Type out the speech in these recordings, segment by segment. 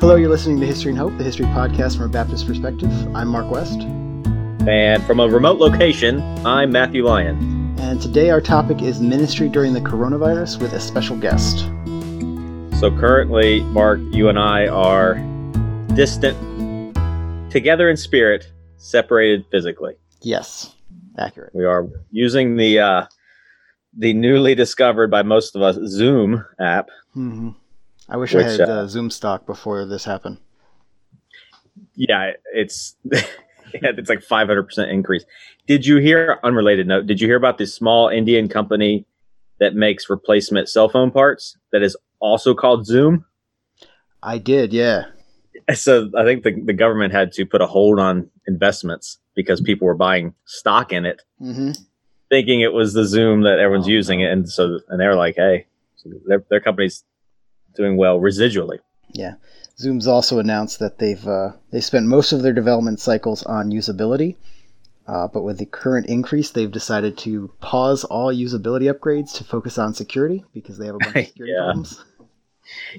Hello, you're listening to History and Hope, the history podcast from a Baptist perspective. I'm Mark West. And from a remote location, I'm Matthew Lyon. And today our topic is ministry during the coronavirus with a special guest. So currently, Mark, you and I are distant, together in spirit, separated physically. Yes, accurate. We are using the uh, the newly discovered by most of us Zoom app. Mm-hmm. I wish Which, I had uh, uh, Zoom stock before this happened. Yeah, it's yeah, it's like 500% increase. Did you hear unrelated note? Did you hear about this small Indian company that makes replacement cell phone parts that is also called Zoom? I did, yeah. So I think the, the government had to put a hold on investments because people were buying stock in it, Mm-hmm. thinking it was the Zoom that everyone's Oh, using no. it, and so and they were like, "Hey, so their their company's doing well residually." Yeah. Zoom's also announced that they've uh, they spent most of their development cycles on usability, uh, but with the current increase, they've decided to pause all usability upgrades to focus on security because they have a bunch of security Yeah. problems.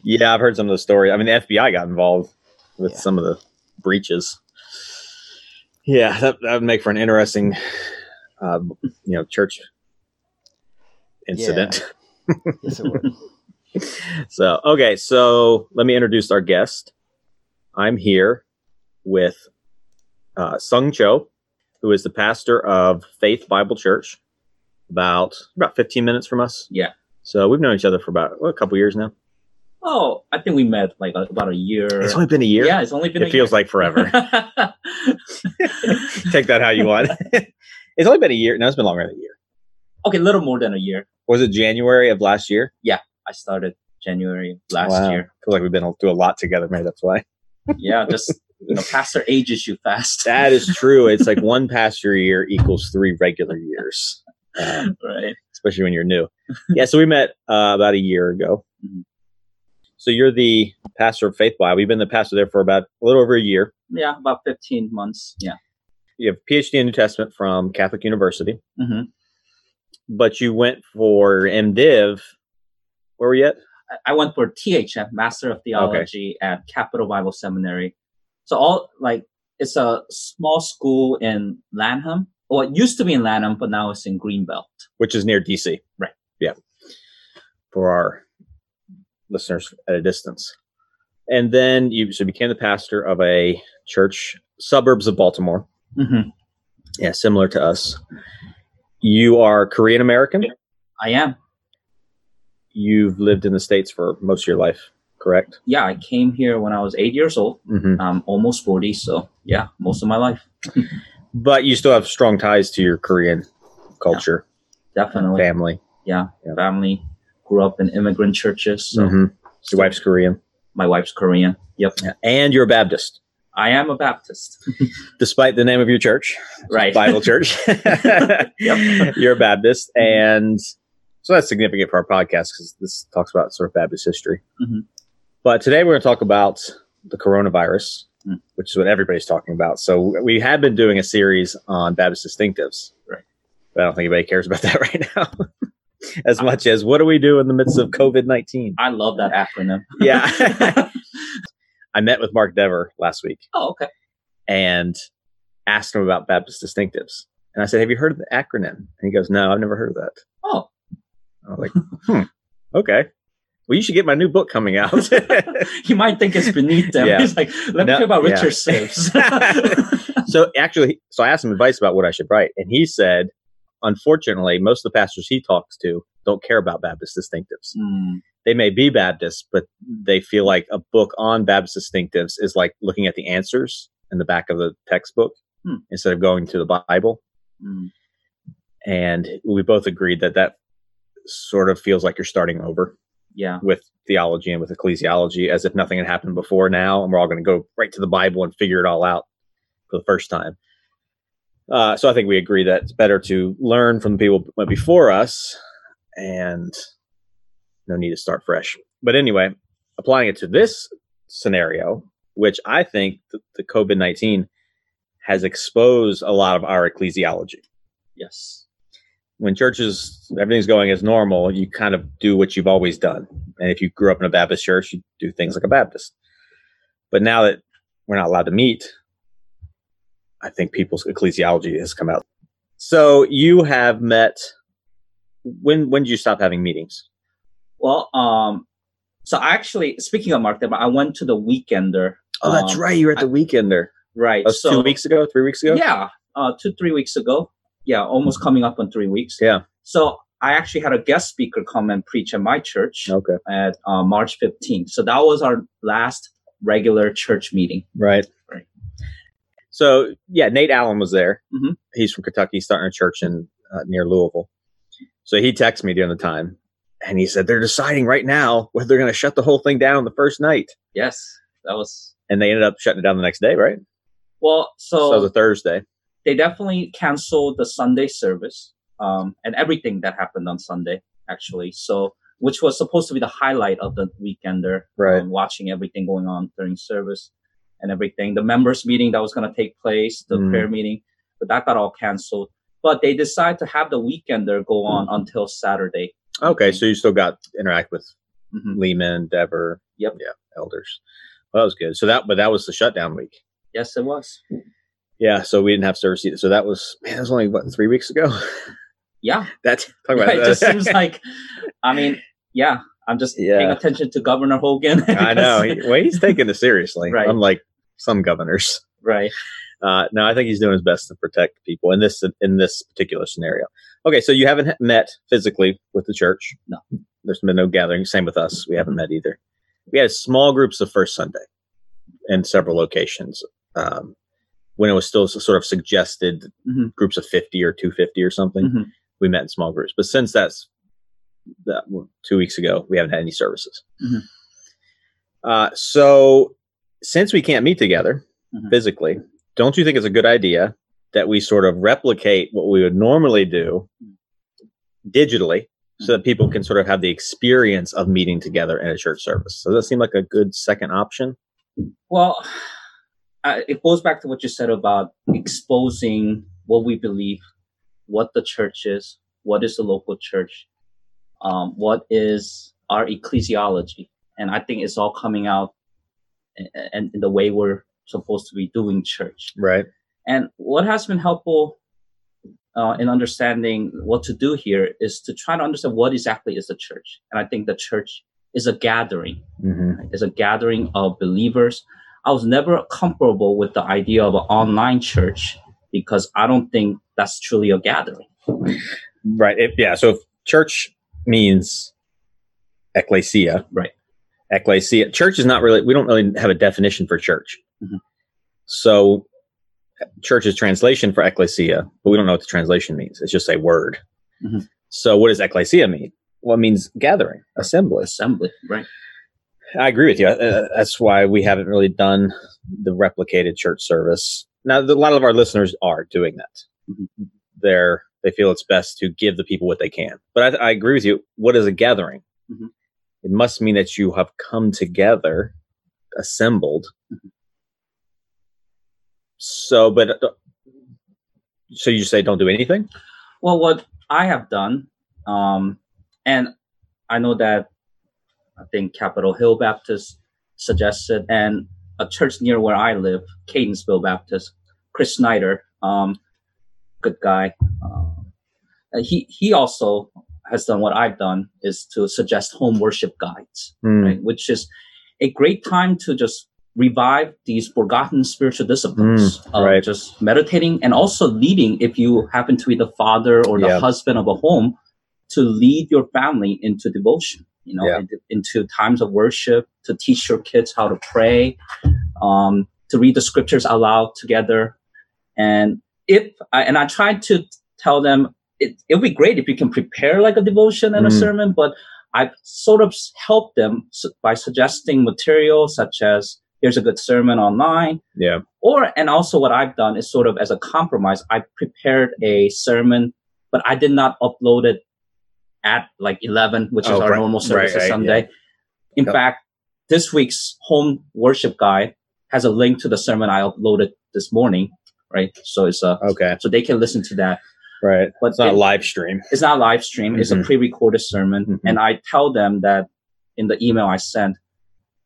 Yeah, I've heard some of the story. I mean, the FBI got involved with Yeah. some of the breaches. Yeah, that that would make for an interesting, uh, you know, church incident. Yes, it would. so okay so let me introduce our guest i'm here with uh, sung cho who is the pastor of faith bible church about about 15 minutes from us Yeah. so we've known each other for about what, a couple years now Oh, I think we met like about a year. it's only been a year Yeah, it's only been. it feels year. like forever take that how you want it's only been a year no it's been longer than a year okay, a little more than a year. was it january of last year I started January last Wow. year. feel like we've been through a lot together maybe that's why Yeah, just you know, pastor ages you fast. That is true. It's like one pastor year equals three regular years, um, right. especially when you're new. Yeah, so we met uh, about a year ago. Mhm. So you're the pastor of Faith Bible. We've been the pastor there for about a little over a year. Yeah, about fifteen months. Yeah. You have a PhD in New Testament from Catholic University, hmm but you went for MDiv. Where were you at? I went for ThM, Master of Theology, at Capital Bible Seminary. So all like it's a small school in Lanham. Well, it used to be in Lanham, but now it's in Greenbelt. Which is near DC. Right. Yeah. For our listeners at a distance. And then you so became the pastor of a church suburbs of Baltimore. hmm Yeah, similar to us. You are Korean American. I am. You've lived in the States for most of your life, correct? Yeah, I came here when I was eight years old. Mm-hmm. I'm almost 40, so yeah, most of my life. But you still have strong ties to your Korean culture, Definitely. family. Yeah. Yeah. Family grew up in immigrant churches. So Mhm. Your wife's Korean. my wife's Korean. Yep. And you're a Baptist, I am a Baptist. despite the name of your church, right. Bible Church. Yep. You're a Baptist. And so that's significant for our podcast because this talks about sort of Baptist history. Mhm. But today we're going to talk about the coronavirus, Mm. which is what everybody's talking about. So we have been doing a series on Baptist distinctives. Right. But I don't think anybody cares about that right now. as much as what do we do in the midst of COVID 19? I love that acronym. Yeah. I met with Mark Dever last week oh, okay. and asked him about Baptist distinctives. And I said, Have you heard of the acronym? And he goes, No, I've never heard of that. Oh, I was like, Hmm, okay. Well, you should get my new book coming out. you might think it's beneath them. Yeah. He's like, let me No, hear about yeah. Richard Sibbes. so actually, so I asked him advice about what I should write. And he said, Unfortunately, most of the pastors he talks to don't care about Baptist distinctives. Hmm, They may be Baptists, but they feel like a book on Baptist distinctives is like looking at the answers in the back of the textbook Hmm. instead of going to the Bible. hmm. and we both agreed that that sort of feels like you're starting over Yeah. with theology and with ecclesiology as if nothing had happened before now and we're all going to go right to the bible and figure it all out for the first time uh, so i think we agree that it's better to learn from the people before us and no need to start fresh but anyway applying it to this scenario which i think the, the covid-19 has exposed a lot of our ecclesiology Yes. When churches everything's going as normal, you kind of do what you've always done. And if you grew up in a Baptist church, you do things like a Baptist. But now that we're not allowed to meet, I think people's ecclesiology has come out. So you have met. When when did you stop having meetings? Well, um, so actually, speaking of Mark, I went to the Weekender. Oh, that's um, right. You were at the Weekender. Right. So, two weeks ago, three weeks ago. Yeah, uh, two three weeks ago. Yeah, almost coming up on three weeks. Yeah. So I actually had a guest speaker come and preach at my church Okay. at uh, March 15th. So that was our last regular church meeting. Right. Right. So yeah, Nate Allen was there. Mhm. He's from Kentucky, starting a church in uh, near Louisville. So he texted me during the time, and he said they're deciding right now whether they're going to shut the whole thing down the first night, Yes, that was and they ended up shutting it down the next day, right? well. So, So, it was a Thursday. They definitely canceled the Sunday service um, and everything that happened on Sunday, actually. So, which was supposed to be the highlight of the weekender, Right. um, watching everything going on during service and everything. The members meeting that was going to take place, the Mm. prayer meeting, but that got all canceled. But they decided to have the weekender go on until Saturday. Okay, so you still got to interact with Mhm. Leeman, Dever, Yep. yeah, elders. Well, that was good. So that, but that was the shutdown week. Yes, it was. Yeah, so we didn't have service either. So that was man, that was only what three weeks ago. Yeah, That's talk about it just seems like. I mean, yeah, I'm just Yeah. paying attention to Governor Hogan. I know. He, well, he's taking it seriously, Right. unlike some governors. right. Uh, no, I think he's doing his best to protect people in this in this particular scenario. Okay, so you haven't met physically with the church. No. there's been no gathering. Same with us. We haven't met either. We had small groups the first Sunday in several locations. Um, when it was still sort of suggested Mhm. groups of 50 or 250 or something, Mhm. we met in small groups. But since that's that two weeks ago, we haven't had any services. Mhm. Uh, so since we can't meet together Mhm. physically, don't you think it's a good idea that we sort of replicate what we would normally do digitally so that people can sort of have the experience of meeting together in a church service? So does that seem like a good second option? Well, it goes back to what you said about exposing what we believe, what the church is, what is the local church, um, what is our ecclesiology, and I think it's all coming out and in, the way we're supposed to be doing church. Right. And what has been helpful uh, in understanding what to do here is to try to understand what exactly is the church. And I think the church is a gathering Mm-hmm. is a gathering of believers. I was never comfortable with the idea of an online church because I don't think that's truly a gathering. Right. If, yeah. So if church means ecclesia. Right. Ecclesia. Church is not really, we don't really have a definition for church. Mhm. So church is translation for ecclesia, but we don't know what the translation means. It's just a word. Mhm. So what does ecclesia mean? Well, it means gathering, assembly. Assembly, right? I agree with you. Uh, that's why we haven't really done the replicated church service. Now, a lot of our listeners are doing that. Mhm. They're they feel it's best to give the people what they can. But I, I agree with you. What is a gathering? Mhm. It must mean that you have come together, assembled. Mhm. So, but uh, so you say don't do anything? Well, what I have done, um, and I know that I think Capitol Hill Baptist suggested, and a church near where I live, Catonsville Baptist, Chris Snyder, um, good guy. Um, he he also has done what I've done is to suggest home worship guides, Hmm. right? Which is a great time to just revive these forgotten spiritual disciplines Mm, of right. just meditating and also leading if you happen to be the father or the Yeah. husband of a home to lead your family into devotion you know Yeah. into, into times of worship to teach your kids how to pray um, to read the scriptures aloud together and if I, and i tried to tell them it, it would be great if you can prepare like a devotion and a Mm. sermon but i sort of helped them by suggesting material such as here's a good sermon online Yeah. or and also what i've done is sort of as a compromise i prepared a sermon but i did not upload it at like 11 which is Oh, our right, normal service right, right, sunday in Yep. fact this week's home worship guide has a link to the sermon i uploaded this morning right so it's a Okay. so they can listen to that Right. but It's not a it- live stream. it's not live stream it's a Mhm. pre-recorded sermon Mhm. and i tell them that in the email i sent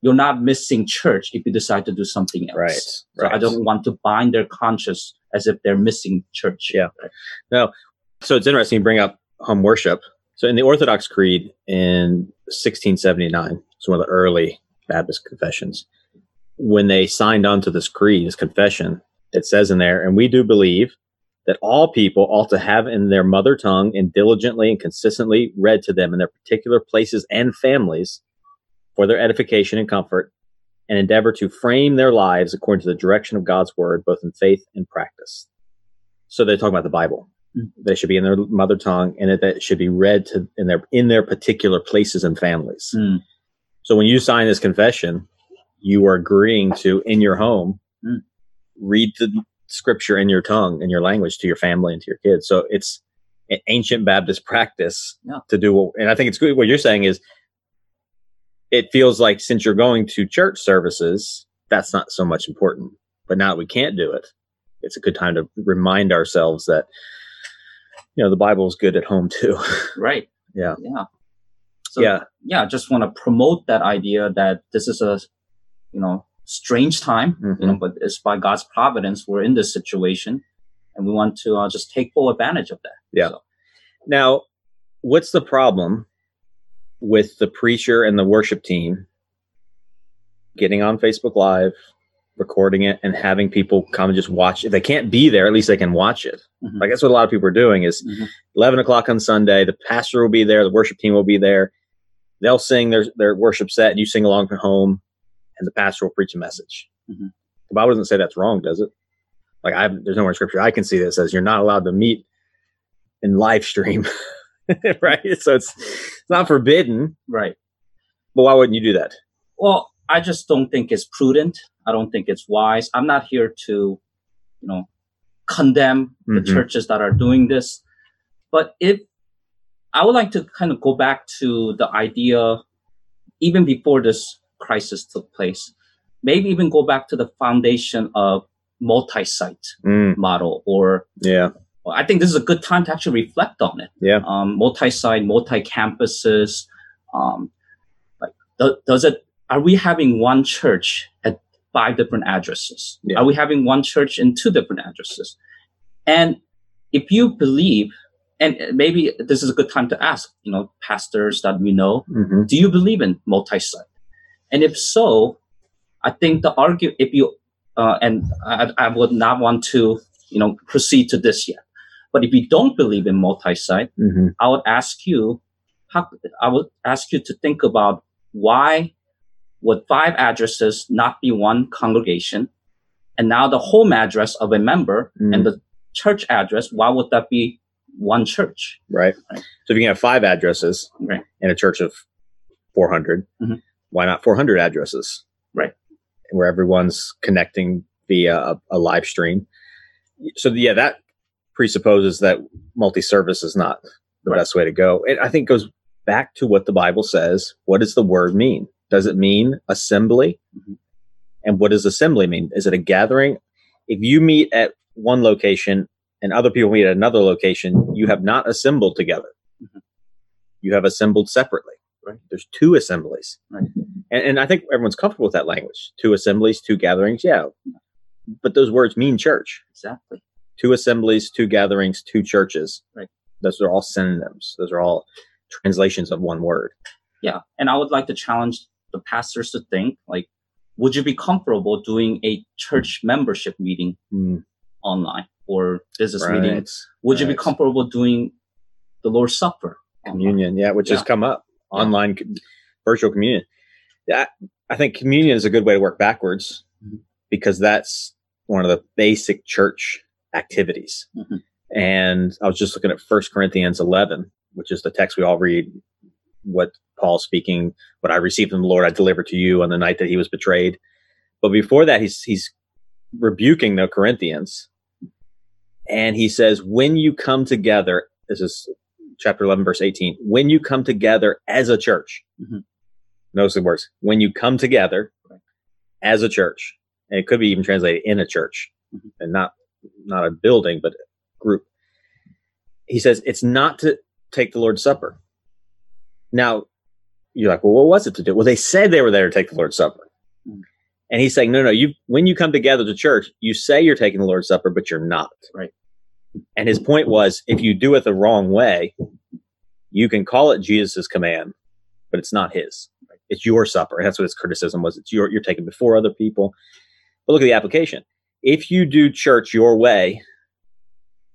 you're not missing church if you decide to do something else. Right. So right. I don't want to bind their conscience as if they're missing church. Yeah. No. So it's interesting you bring up home worship. So in the Orthodox Creed in 1679, it's one of the early Baptist confessions. When they signed on to this creed, this confession, it says in there, and we do believe that all people ought to have in their mother tongue and diligently and consistently read to them in their particular places and families for their edification and comfort, and endeavor to frame their lives according to the direction of God's word, both in faith and practice. So they talk about the Bible. Mm. They should be in their mother tongue, and that it should be read to in their in their particular places and families. Mm. So when you sign this confession, you are agreeing to in your home Mm. read the scripture in your tongue in your language to your family and to your kids. So it's an ancient Baptist practice Yeah. to do what, and I think it's good. What you're saying is, it feels like since you're going to church services, that's not so much important. But now that we can't do it, it's a good time to remind ourselves that you know the Bible is good at home too. Right. Yeah. Yeah. So, yeah, yeah, I just want to promote that idea that this is a, you know, strange time, you Mm-hmm. know, but it's by God's providence we're in this situation, and we want to uh, just take full advantage of that. Yeah. So, Now, what's the problem with the preacher and the worship team getting on Facebook Live, recording it, and having people come and just watch? If they can't be there, at least they can watch it. Mhm. Like that's what a lot of people are doing. Is Mhm. eleven o'clock on Sunday, the pastor will be there, the worship team will be there. They'll sing their their worship set, and you sing along from home, and the pastor will preach a message. Mhm. The Bible doesn't say that's wrong, does it? Like I, there's nowhere in Scripture I can see that says you're not allowed to meet in live stream, right? So it's it's not forbidden, right. but why wouldn't you do that? Well, I just don't think it's prudent. I don't think it's wise. I'm not here to, you know, condemn the Mhm. churches that are doing this. But if I would like to kind of go back to the idea, even before this crisis took place, maybe even go back to the foundation of multi-site Mm, model or yeah, I think this is a good time to actually reflect on it. Yeah. Um, multi-site, multi-campuses. Um, like, do, does it? Are we having one church at five different addresses? Yeah. Are we having one church in two different addresses? And if you believe, and maybe this is a good time to ask, you know, pastors that we know, hmm do you believe in multi-site? And if so, I think the argument, if you uh, and I, I would not want to you know proceed to this yet. But if you don't believe in multi-site, hmm I would ask you how I would ask you to think about why would five addresses not be one congregation, and now the home address of a member Mm. and the church address, why would that be one church? right. Right. So if you can have five addresses Right. in a church of 400, Mhm. why not 400 addresses? Right. Where everyone's connecting via a, a live stream. So yeah, that presupposes that multi-service is not the Right. best way to go. It, I think goes back to what the Bible says. What does the word mean? Does it mean assembly? Mhm. And what does assembly mean? Is it a gathering? If you meet at one location and other people meet at another location, you have not assembled together. Mhm. You have assembled separately. Right. There's two assemblies. Right. And, and I think everyone's comfortable with that language. Two assemblies, two gatherings. Yeah. But those words mean church. Exactly. Two assemblies, two gatherings, two churches. Right. Those are all synonyms. Those are all translations of one word. Yeah. And I would like to challenge the pastors to think like, would you be comfortable doing a church membership meeting Mm, online or business right. meeting? Would you be comfortable doing the Lord's Supper? online? communion yeah which has come up Yeah. online virtual communion yeah i think communion is a good way to work backwards Mhm. because that's one of the basic church activities Mhm. and i was just looking at First corinthians 11 which is the text we all read what paul's speaking what i received from the lord i delivered to you on the night that he was betrayed. But before that he's he's rebuking the corinthians. And he says when you come together this is chapter 11 verse 18 when you come together as a church Mhm. notice the words when you come together as a church and it could be even translated in a church Mhm. and not not a building but a group. He says it's not to take the lord's supper. Now you're like, well, what was it to do? Well, they said they were there to take the Lord's Supper. Mm. And he's saying, no, no, you, when you come together to church, you say you're taking the Lord's Supper, but you're not. Right. And his point was, if you do it the wrong way, you can call it Jesus' command, but it's not his. It's your supper. And that's what his criticism was. It's your, you're taking before other people. But look at the application. If you do church your way,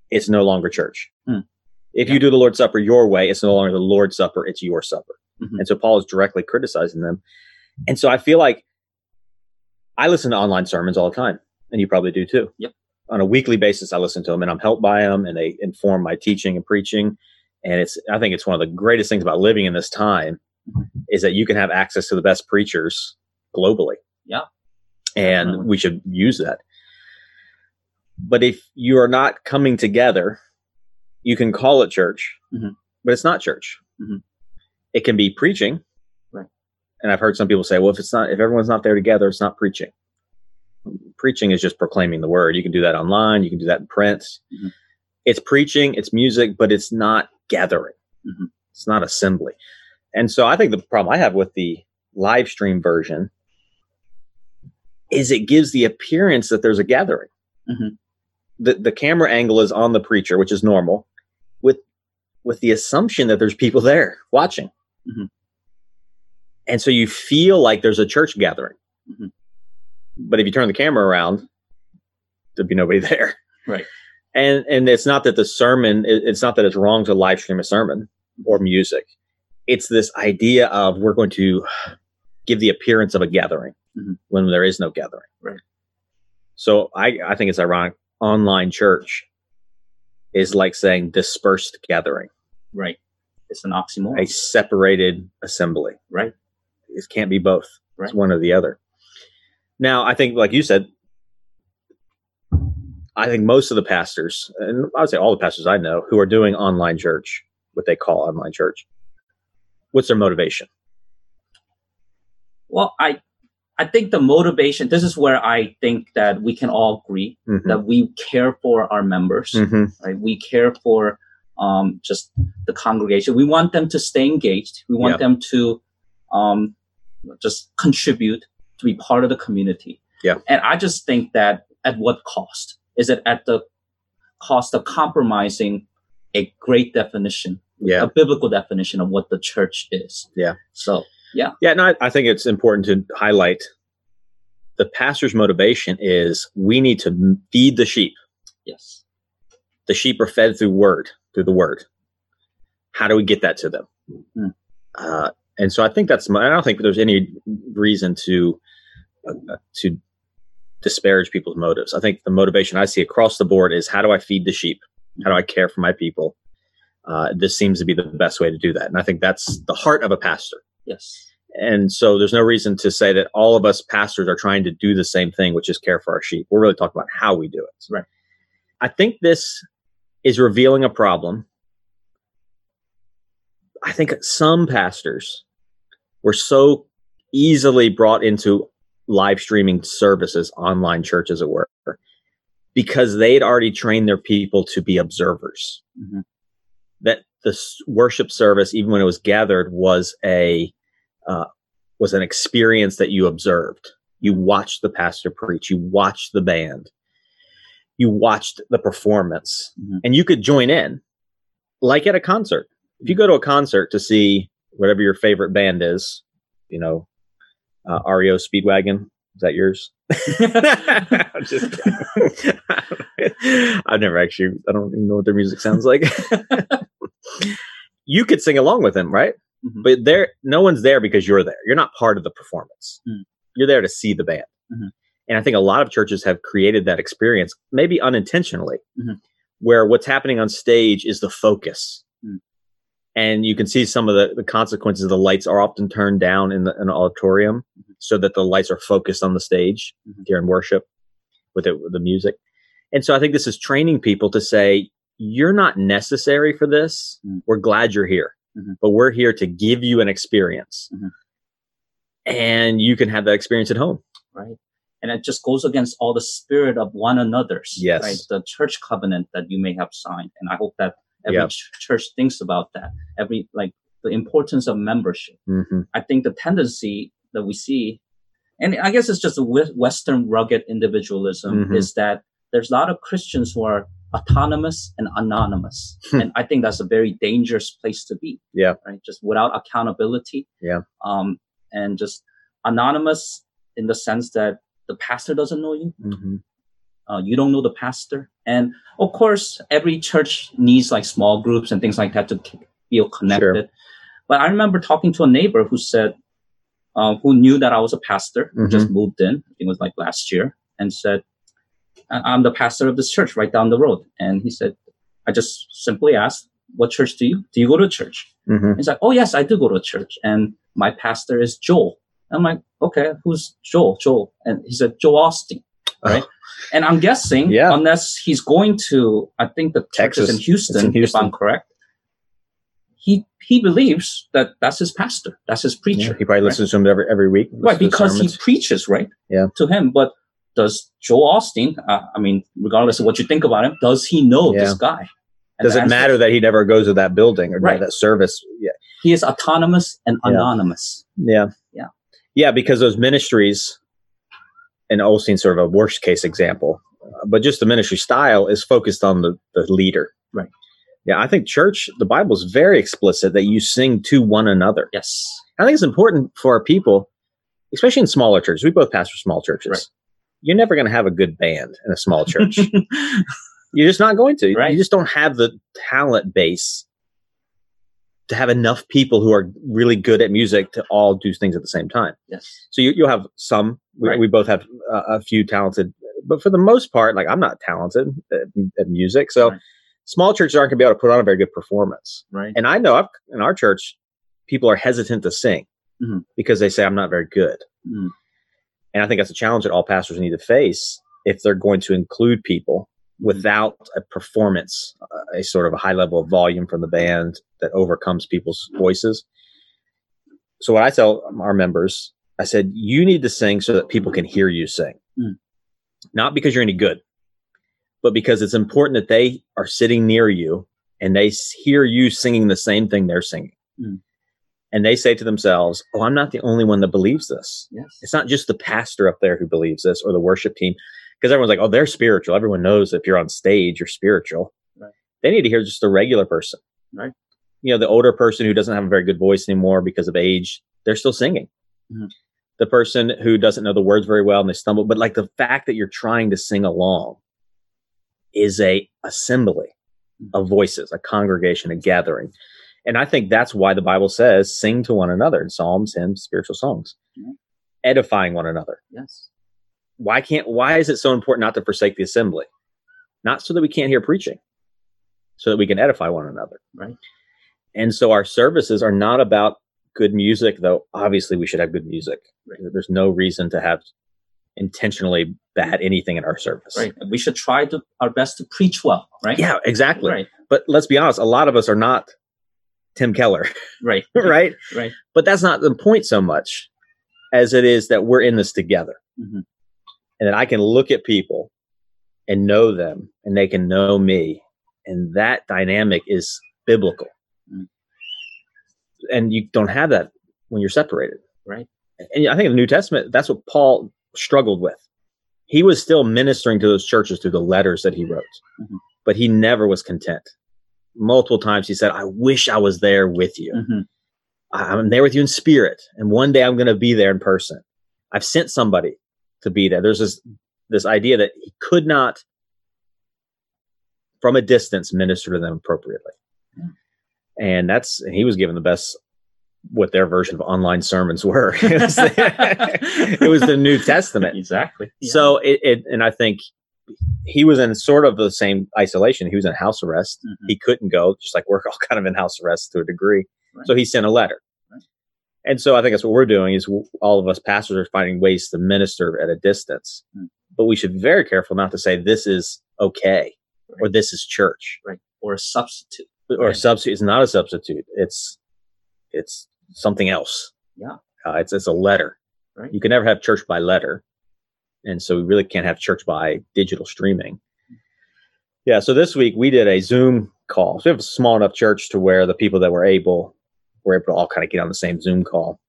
it's no longer church. Hmm. If Yeah. you do the Lord's Supper your way, it's no longer the Lord's Supper, it's your supper. Mhm. And so Paul is directly criticizing them. And so I feel like I listen to online sermons all the time, and you probably do too. Yep. On a weekly basis, I listen to them and I'm helped by them and they inform my teaching and preaching. And it's, I think it's one of the greatest things about living in this time Mhm. is that you can have access to the best preachers globally. Yeah. And we should use that. But if you are not coming together, you can call it church, Mhm. but it's not church. Mhm. It can be preaching. Right. And I've heard some people say, well, if it's not, if everyone's not there together, it's not preaching. Preaching is just proclaiming the word. You can do that online. You can do that in print. Mhm. It's preaching, it's music, but it's not gathering. Mhm. It's not assembly. And so I think the problem I have with the live stream version is it gives the appearance that there's a gathering. Mhm. The the camera angle is on the preacher, which is normal, with with the assumption that there's people there watching. Mhm. And so you feel like there's a church gathering. Mhm. But if you turn the camera around, there'd be nobody there. Right. And and it's not that the sermon it's not that it's wrong to live stream a sermon or music. It's this idea of we're going to give the appearance of a gathering Mhm. when there is no gathering. Right. So I, I think it's ironic. Online church is like saying dispersed gathering, Right. It's an oxymoron. a separated assembly. Right. It can't be both. Right. It's one or the other. Now, I think, like you said, I think most of the pastors, and I would say all the pastors I know who are doing online church, what they call online church, what's their motivation? Well, I I think the motivation. This is where I think that we can all agree Mhm. that we care for our members. Mhm. Right? We care for um, just the congregation. We want them to stay engaged. We want Yeah. them to um, just contribute to be part of the community. Yeah. And I just think that at what cost? Is it at the cost of compromising a great definition, Yeah. a biblical definition of what the church is? Yeah. So Yeah, no, I, I think it's important to highlight the pastor's motivation is we need to feed the sheep. yes. The sheep are fed through word, through the word. How do we get that to them? Hmm. Uh, and so I think that's. my- I don't think there's any reason to uh, to disparage people's motives. I think the motivation I see across the board is how do I feed the sheep? How do I care for my people? Uh, this seems to be the best way to do that, and I think that's the heart of a pastor. Yes. And so there's no reason to say that all of us pastors are trying to do the same thing, which is care for our sheep. We're really talking about how we do it. Right. I think this is revealing a problem. I think some pastors were so easily brought into live streaming services, online church, as it were, because they'd already trained their people to be observers Mhm. that the worship service, even when it was gathered, was a uh, was an experience that you observed. You watched the pastor preach. You watched the band. You watched the performance, Mhm. and you could join in, like at a concert. If you go to a concert to see whatever your favorite band is, you know, uh, REO Speedwagon, is that yours? I'm just. I've never actually, I don't even know what their music sounds like. you could sing along with them, right? Mhm. But there, no one's there because you're there. You're not part of the performance. Mm. You're there to see the band. Mhm. And I think a lot of churches have created that experience, maybe unintentionally, Mhm. where what's happening on stage is the focus. Mm. And you can see some of the, the consequences. The lights are often turned down in the in an auditorium Mhm. so that the lights are focused on the stage Mhm. during worship with, it, with the music. And so I think this is training people to say, you're not necessary for this. Mm. We're glad you're here, Mhm. but we're here to give you an experience. Mhm. And you can have that experience at home. right? And it just goes against all the spirit of one another's, Yes. right? The church covenant that you may have signed. And I hope that every Yeah. ch- church thinks about that. Every, like, the importance of membership. hmm I think the tendency that we see, and I guess it's just a Western rugged individualism, Mhm. is that there's a lot of Christians who are autonomous and anonymous. Hmm. and I think that's a very dangerous place to be. Yeah. Right. Just without accountability. Yeah. Um, and just anonymous in the sense that the pastor doesn't know you. hmm Uh, you don't know the pastor. And of course, every church needs like small groups and things like that to feel connected. But I remember talking to a neighbor who said, uh, who knew that I was a pastor, who just moved in, I think it was like last year, and said, "I- I'm the pastor of this church right down the road. And he said, I just simply asked, what church do you, do you go to church? hmm He's like, oh yes, I do go to church. And my pastor is Joel. I'm like, okay, who's Joel? Joel. And he said, Joel Osteen. Right. And I'm guessing, Yeah. unless he's going to, I think the Texas. in Houston, in if Houston. I'm correct. He he believes that that's his pastor, that's his preacher. Yeah, he probably right? listens to him every every week. right because he preaches right Yeah. to him but does Joe Osteen uh, i mean regardless of what you think about him does he know this guy And Does it answer- matter that he never goes to that building or Right. that service? Yeah. he is autonomous and Yeah. anonymous Yeah. Yeah. Because those ministries, and Osteen's sort of a worst case example, uh, but just the ministry style is focused on the, the leader. Right. Yeah, I think church, the Bible is very explicit that you sing to one another. yes I think it's important for our people, especially in smaller churches. We both pastor small churches. Right. You're never going to have a good band in a small church. You're just not going to. Right. You just don't have the talent base to have enough people who are really good at music to all do things at the same time. yes So you, you'll have some. We, Right. we both have uh, a few talented, but for the most part, like I'm not talented at, at music. So Right. small churches aren't going to be able to put on a very good performance. right And I know I've, in our church, people are hesitant to sing Mhm. because they say I'm not very good. Mm. And I think that's a challenge that all pastors need to face if they're going to include people without a performance, a sort of a high level of volume from the band that overcomes people's voices. So what I tell our members, I said, you need to sing so that people can hear you sing. Mm. Not because you're any good, but because it's important that they are sitting near you and they hear you singing the same thing they're singing. Mm. And they say to themselves, Oh, I'm not the only one that believes this. yes It's not just the pastor up there who believes this or the worship team. Because everyone's like, oh, they're spiritual. Everyone knows if you're on stage, you're spiritual. Right. They need to hear just a regular person. Right. You know, the older person who doesn't have a very good voice anymore because of age, they're still singing. Mhm. The person who doesn't know the words very well and they stumble, but like the fact that you're trying to sing along is a assembly of voices, a congregation, a gathering. And I think that's why the Bible says sing to one another in psalms, hymns, spiritual songs, Mhm. edifying one another yes why can't why is it so important not to forsake the assembly? Not so that we can't hear preaching so that we can edify one another. Right. and so our services are not about good music though obviously we should have good music. Right. there's no reason to have intentionally bad anything in our service. Right. We should try to our best to preach well right? Yeah exactly. Right. But let's be honest a lot of us are not tim keller. Right. Right? Right. But that's not the point so much as it is that we're in this together. Mhm. And that I can look at people and know them and they can know me. And that dynamic is biblical. Mm. And you don't have that when you're separated. Right. And I think in the New Testament, that's what Paul struggled with. He was still ministering to those churches through the letters that he wrote, Mhm. but he never was content. Multiple times he said, I wish I was there with you. Mhm. I'm there with you in spirit, and one day I'm going to be there in person. I've sent somebody to be there. There's this this idea that he could not, from a distance, minister to them appropriately, Yeah. and that's he was given the best what their version of online sermons were. it, was the, it was the New Testament. exactly Yeah. So it, it, and I think he was in sort of the same isolation. He was in house arrest. Mhm. He couldn't go, just like we're all kind of in house arrest to a degree. Right. So he sent a letter. Right. And so I think that's what we're doing is all of us pastors are finding ways to minister at a distance. Mm. But we should be very careful not to say this is okay or this is church right or a substitute or a substitute. It's not a substitute. It's it's something else. Yeah. Uh, it's it's a letter. Right. You can never have church by letter, and so we really can't have church by digital streaming. Yeah. So this week we did a Zoom call. So we have a small enough church to where the people that were able were able to all kind of get on the same Zoom call.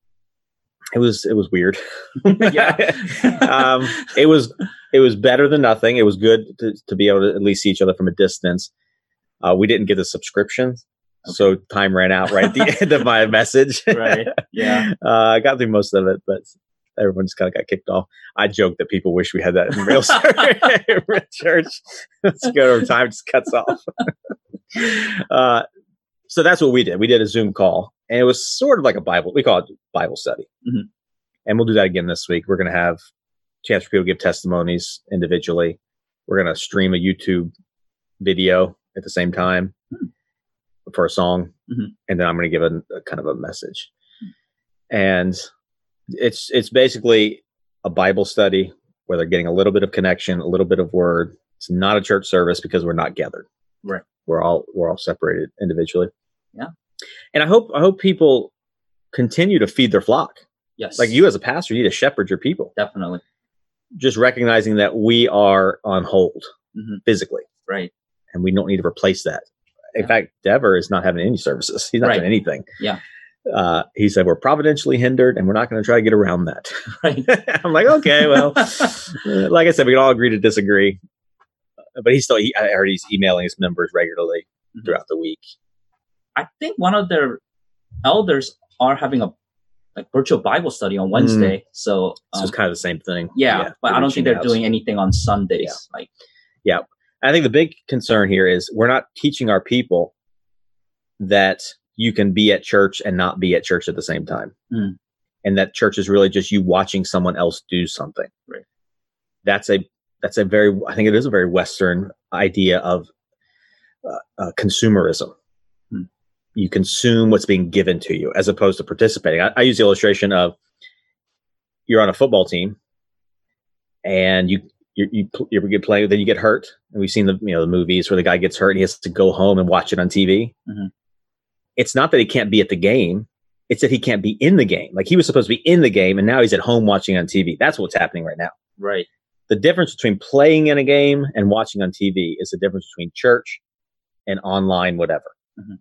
It was it was weird. Yeah. um, it was it was better than nothing. It was good to, to be able to at least see each other from a distance. Uh, we didn't get the subscription, so time ran out right at the end of my message. right. Yeah. Uh, I got through most of it, but everyone just kind of got kicked off. I joke that people wish we had that in real church. real church. Let's go over time just cuts off. uh, so that's what we did. We did a Zoom call, and it was sort of like a Bible. We call it Bible study, Mhm. and we'll do that again this week. We're going to have chance for people to give testimonies individually. We're going to stream a YouTube video at the same time Hmm. for a song, Mhm. and then I'm going to give a, a kind of a message. And it's it's basically a Bible study where they're getting a little bit of connection, a little bit of word. It's not a church service because we're not gathered. Right. We're all we're all separated individually. Yeah. And I hope I hope people continue to feed their flock. Yes. Like you as a pastor, you need to shepherd your people. Definitely. Just recognizing that we are on hold Mhm. physically Right. and we don't need to replace that. In Yeah. fact, Dever is not having any services. He's not Right. doing anything. Yeah. Uh, he said we're providentially hindered, and we're not going to try to get around that. Right. I'm like, okay, well, like I said, we can all agree to disagree. But he's still, he, I heard he's emailing his members regularly Mhm. throughout the week. I think one of their elders are having a like virtual Bible study on Wednesday. So, So um, it's kind of the same thing. yeah, but I don't think they're out. doing anything on Sundays. Like, yeah, I think the big concern here is we're not teaching our people that you can be at church and not be at church at the same time. Mm. And that church is really just you watching someone else do something. Right. That's a that's a very I think it is a very Western idea of uh, uh, consumerism. You consume what's being given to you as opposed to participating. I, I use the illustration of you're on a football team and you you you, you get playing, then you get hurt. And we've seen the you know the movies where the guy gets hurt and he has to go home and watch it on TV. Mhm. It's not that he can't be at the game; it's that he can't be in the game. Like he was supposed to be in the game, and now he's at home watching on TV. That's what's happening right now. right. The difference between playing in a game and watching on TV is the difference between church and online whatever. Mhm.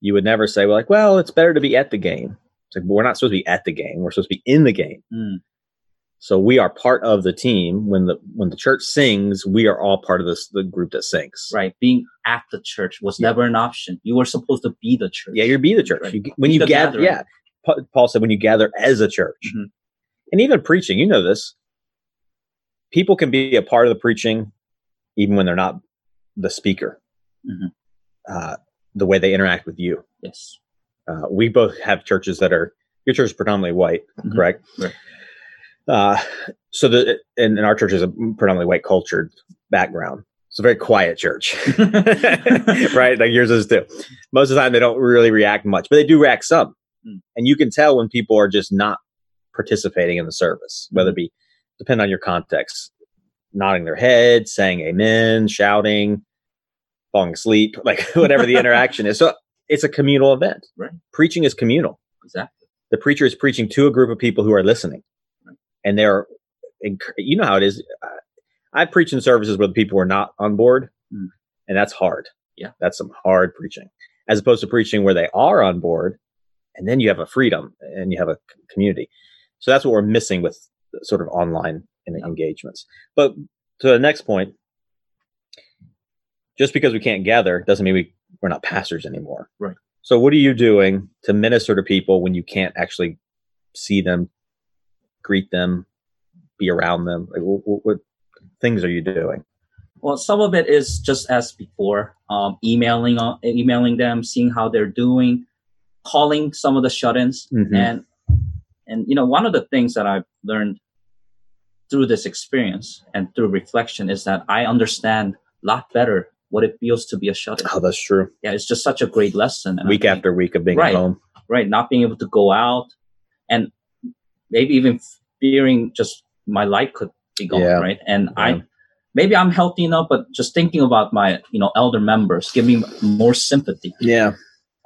You would never say, well, like, well, it's better to be at the game. It's like, but we're not supposed to be at the game. We're supposed to be in the game. Mm, So we are part of the team. When the when the church sings, we are all part of this the group that sings. right. Being at the church was Yeah. never an option. You were supposed to be the church. Yeah, you're be the church. Right. You, when Be you gather, gathering. yeah. Pa- Paul said when you gather as a church, Mhm. and even preaching, you know this. People can be a part of the preaching, even when they're not the speaker. Mhm. Uh, the way they interact with you. Yes. Uh, we both have churches that are your church is predominantly white, Mhm. correct? Right. Uh, so the and, and our church is a predominantly white cultured background. It's a very quiet church, right? Like yours is too. Most of the time, they don't really react much, but they do react some, Mm. and you can tell when people are just not participating in the service, whether it be depend on your context, nodding their head, saying amen, shouting, falling asleep, like whatever the interaction is. So it's a communal event. Right. Preaching is communal. Exactly. The preacher is preaching to a group of people who are listening, Right. and they're, you know how it is. Uh, I preach in services where the people are not on board, Mm. and that's hard. Yeah. that's some hard preaching, as opposed to preaching where they are on board, and then you have a freedom and you have a community. So that's what we're missing with sort of online Yeah. engagements. But to the next point, just because we can't gather doesn't mean we, we're not pastors anymore. Right. So what are you doing to minister to people when you can't actually see them, greet them, be around them? Like, what, what, what things are you doing? Well, some of it is just as before, um, emailing on, emailing them, seeing how they're doing, calling some of the shut-ins, Mhm. and and you know one of the things that I've learned through this experience and through reflection is that I understand a lot better what it feels to be a shut-in. Oh, that's true. Yeah, it's just such a great lesson. And I Week after week of being Right. at home. right, not being able to go out, and maybe even fearing just my life could be gone, Yeah. right? And Yeah. I maybe I'm healthy enough, but just thinking about my you know elder members, giving more sympathy, Yeah.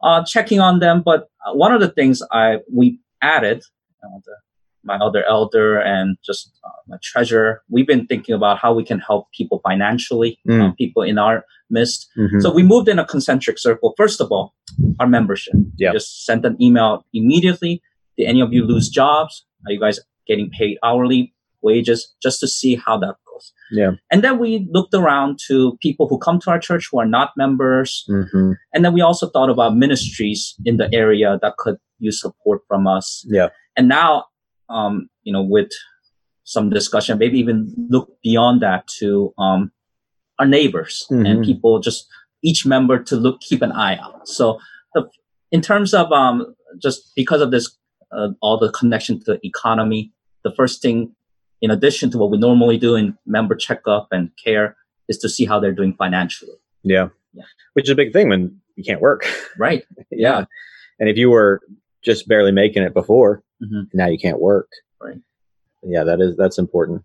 uh, checking on them. But one of the things I we added, uh, the my other elder and just uh, my treasurer, we've been thinking about how we can help people financially, Mm. uh, people in our midst. Mhm. So we moved in a concentric circle. First of all, our membership. Yeah. Just sent an email immediately. Did any of you lose jobs? Are you guys getting paid hourly wages? Just to see how that goes. Yeah. And then we looked around to people who come to our church who are not members. Mhm. And then we also thought about ministries in the area that could use support from us. Yeah. And now, um, you know, with some discussion, maybe even look beyond that to um, our neighbors and Mhm. people, just each member to look, keep an eye out. So, the, in terms of um, just because of this, uh, all the connection to the economy, the first thing, in addition to what we normally do in member checkup and care, is to see how they're doing financially. Yeah. Yeah. Which is a big thing when you can't work. Right. yeah. And if you were just barely making it before, Mhm. now you can't work. Right. Yeah, that is that's important.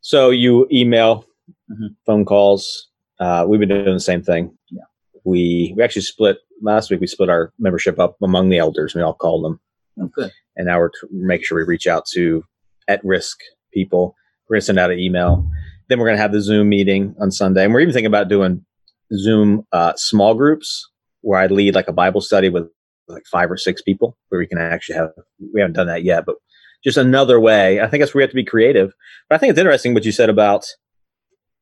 So you email, Mhm. phone calls. Uh, we've been doing the same thing. Yeah. We we actually split last week. We split our membership up among the elders. We all called them, Okay. and now we're t- making sure we reach out to at risk people. We're gonna send out an email. Then we're gonna have the Zoom meeting on Sunday, and we're even thinking about doing Zoom uh, small groups where I lead like a Bible study with like five or six people, where we can actually have. We haven't done that yet, but just another way. I think that's where we have to be creative. But I think it's interesting what you said about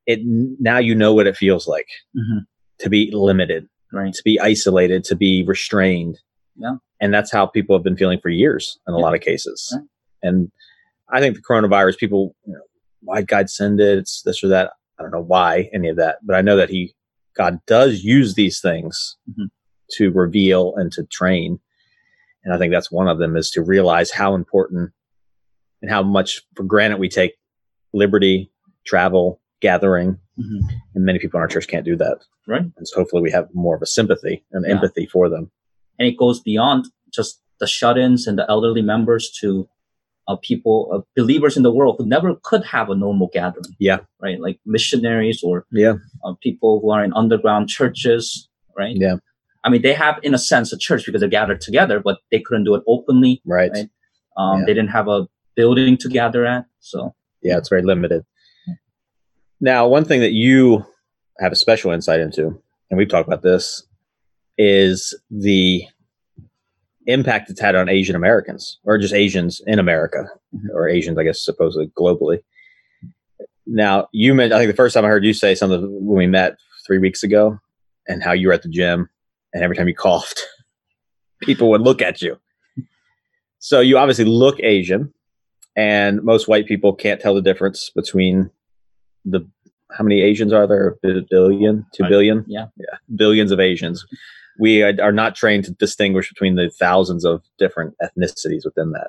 it. Now you know what it feels like Mhm. to be limited, Right. to be isolated, to be restrained. Yeah. And that's how people have been feeling for years in a Yeah. lot of cases. And I think the coronavirus, people, you know, why God send it? It's this or that. I don't know why any of that, but I know that He, God does use these things Mhm. To reveal and to train. And I think that's one of them is to realize how important and how much for granted we take liberty, travel, gathering. Mhm. And many people in our church can't do that. Right. And so hopefully we have more of a sympathy and Yeah. empathy for them. and it goes beyond just the shut-ins and the elderly members to uh, people, uh, believers in the world who never could have a normal gathering. Yeah. Right. Like missionaries or Yeah. uh, people who are in underground churches. Right. Yeah. I mean, they have, in a sense, a church because they're gathered together, but they couldn't do it openly. Right. Right. Um, Yeah. They didn't have a building to gather at. So, Yeah. It's very limited. Now, one thing that you have a special insight into, and we've talked about this, is the impact it's had on Asian Americans or just Asians in America Mhm. or Asians, I guess, supposedly globally. Now, you mentioned, I think the first time I heard you say something when we met three weeks ago and how you were at the gym and every time you coughed, people would look at you. So you obviously look Asian and most white people can't tell the difference between the, how many Asians are there? A billion, two billion. Yeah. Yeah. Billions of Asians. We are are not trained to distinguish between the thousands of different ethnicities within that.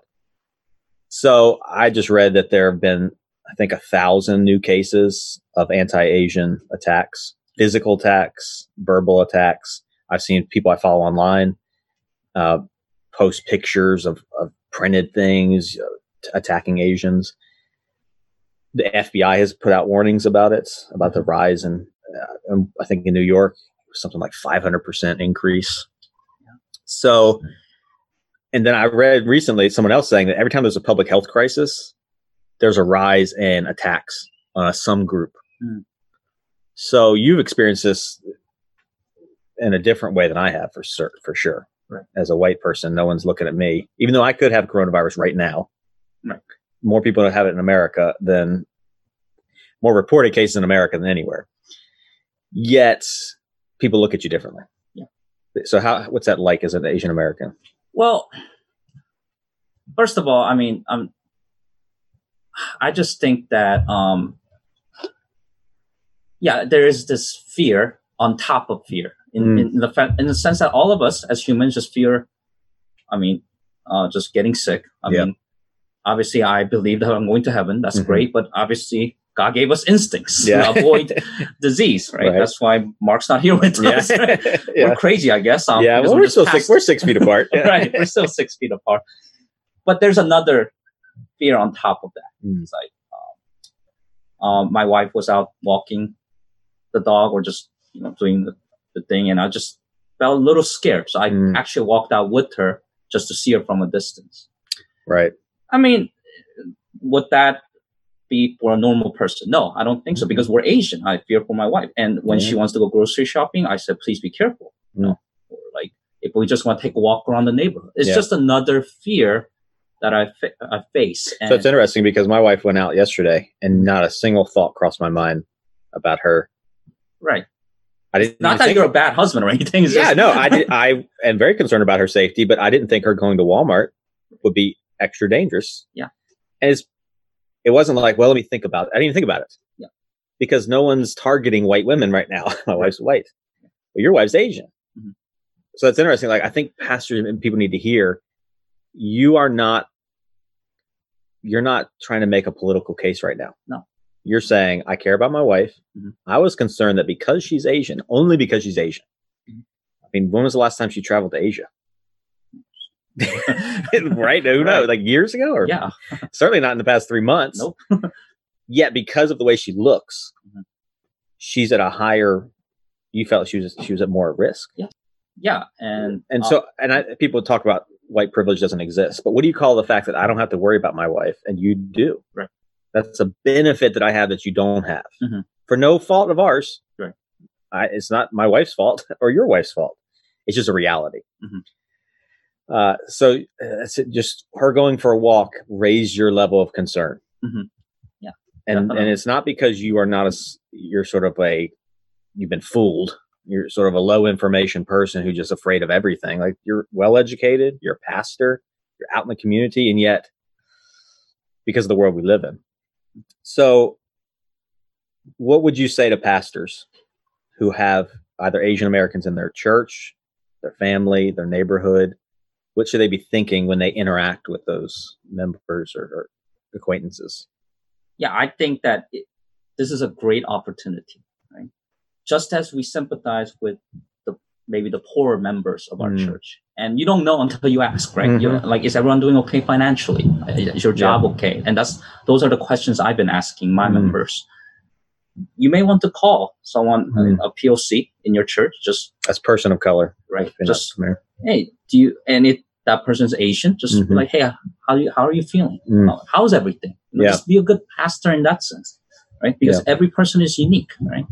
So I just read that there have been, I think, a thousand new cases of anti-Asian attacks, physical attacks, verbal attacks. I've seen people I follow online uh, post pictures of, of printed things uh, t- attacking Asians. The FBI has put out warnings about it, about the rise in, uh, um, I think in New York, something like 500% increase. So, and then I read recently someone else saying that every time there's a public health crisis, there's a rise in attacks on some group. Mm. So you've experienced this in a different way than I have for cer- for sure. Right. As a white person, no one's looking at me, even though I could have coronavirus right now. Right. More people don't have it in America than more reported cases in America than anywhere. Yet people look at you differently. Yeah. So how what's that like as an Asian American? Well, first of all, I mean, um, I just think that, um, yeah, there is this fear on top of fear in, Mm. in the in the sense that all of us as humans just fear. I mean, uh, just getting sick. I Yeah. mean, obviously, I believe that I'm going to heaven. That's Mhm. great, but obviously, God gave us instincts Yeah. to avoid disease, right? Right. That's why Mark's not here with yeah. us. right? yeah. We're crazy, I guess. Um, yeah. Well, we're still six. We're six feet apart. Yeah. right. We're still six feet apart. But there's another fear on top of that. Mm. It's like, um, um, my wife was out walking the dog or just, you know, doing the, the thing. And I just felt a little scared. So I Mm. actually walked out with her just to see her from a distance. Right. I mean, would that be for a normal person? No, I don't think so because we're Asian. I fear for my wife. And when she wants to go grocery shopping, I said, please be careful. You know, or like if we just want to take a walk around the neighborhood, it's Yeah. just another fear that I, fa- I face. And So it's interesting because my wife went out yesterday and not a single thought crossed my mind about her. right. I didn't Not that think- you're a bad husband or anything. It's yeah, just- no, I did. I am very concerned about her safety, but I didn't think her going to Walmart would be extra dangerous. Yeah. and it's, it wasn't like, well, let me think about it. I didn't even think about it. Yeah. because no one's targeting white women right now. my wife's white, but your wife's Asian. Mhm. So that's interesting. Like I think pastors and people need to hear, you are not, you're not trying to make a political case right now. No. You're saying, I care about my wife. Mhm. I was concerned that because she's Asian, only because she's Asian. Mhm. I mean, when was the last time she traveled to Asia? right? Who knows? Right. Like years ago, or yeah. certainly not in the past three months. Nope. Yet, because of the way she looks, Mhm. she's at a higher. You felt she was she was at more risk, Yeah. And, and uh, so and I, people talk about white privilege doesn't exist, but what do you call the fact that I don't have to worry about my wife and you do? Right. That's a benefit that I have that you don't have Mhm. for no fault of ours. Right. I, it's not my wife's fault or your wife's fault. It's just a reality. Mhm. Uh, so uh, it's just her going for a walk raised your level of concern. Mhm. Yeah, and and it's not because you are not a you're sort of a you've been fooled. You're sort of a low information person who's just afraid of everything. Like you're well educated, you're a pastor, you're out in the community, and yet because of the world we live in. So, what would you say to pastors who have either Asian Americans in their church, their family, their neighborhood? What should they be thinking when they interact with those members or, or acquaintances? yeah, I think that it, this is a great opportunity, right? Just as we sympathize with maybe the poorer members of our Mm. church, and you don't know until you ask, right? You're, Mhm. like, is everyone doing okay financially? Is your job okay? And that's those are the questions I've been asking my Mm. members. You may want to call someone Mm. a POC in your church, just As person of color, right, if you're not just hey, do you? And if that person's Asian, just Mhm. like, hey, how you, how are you feeling? Mm. How- how's everything? You know, Yeah. Just be a good pastor in that sense, right? Because every person is unique, right?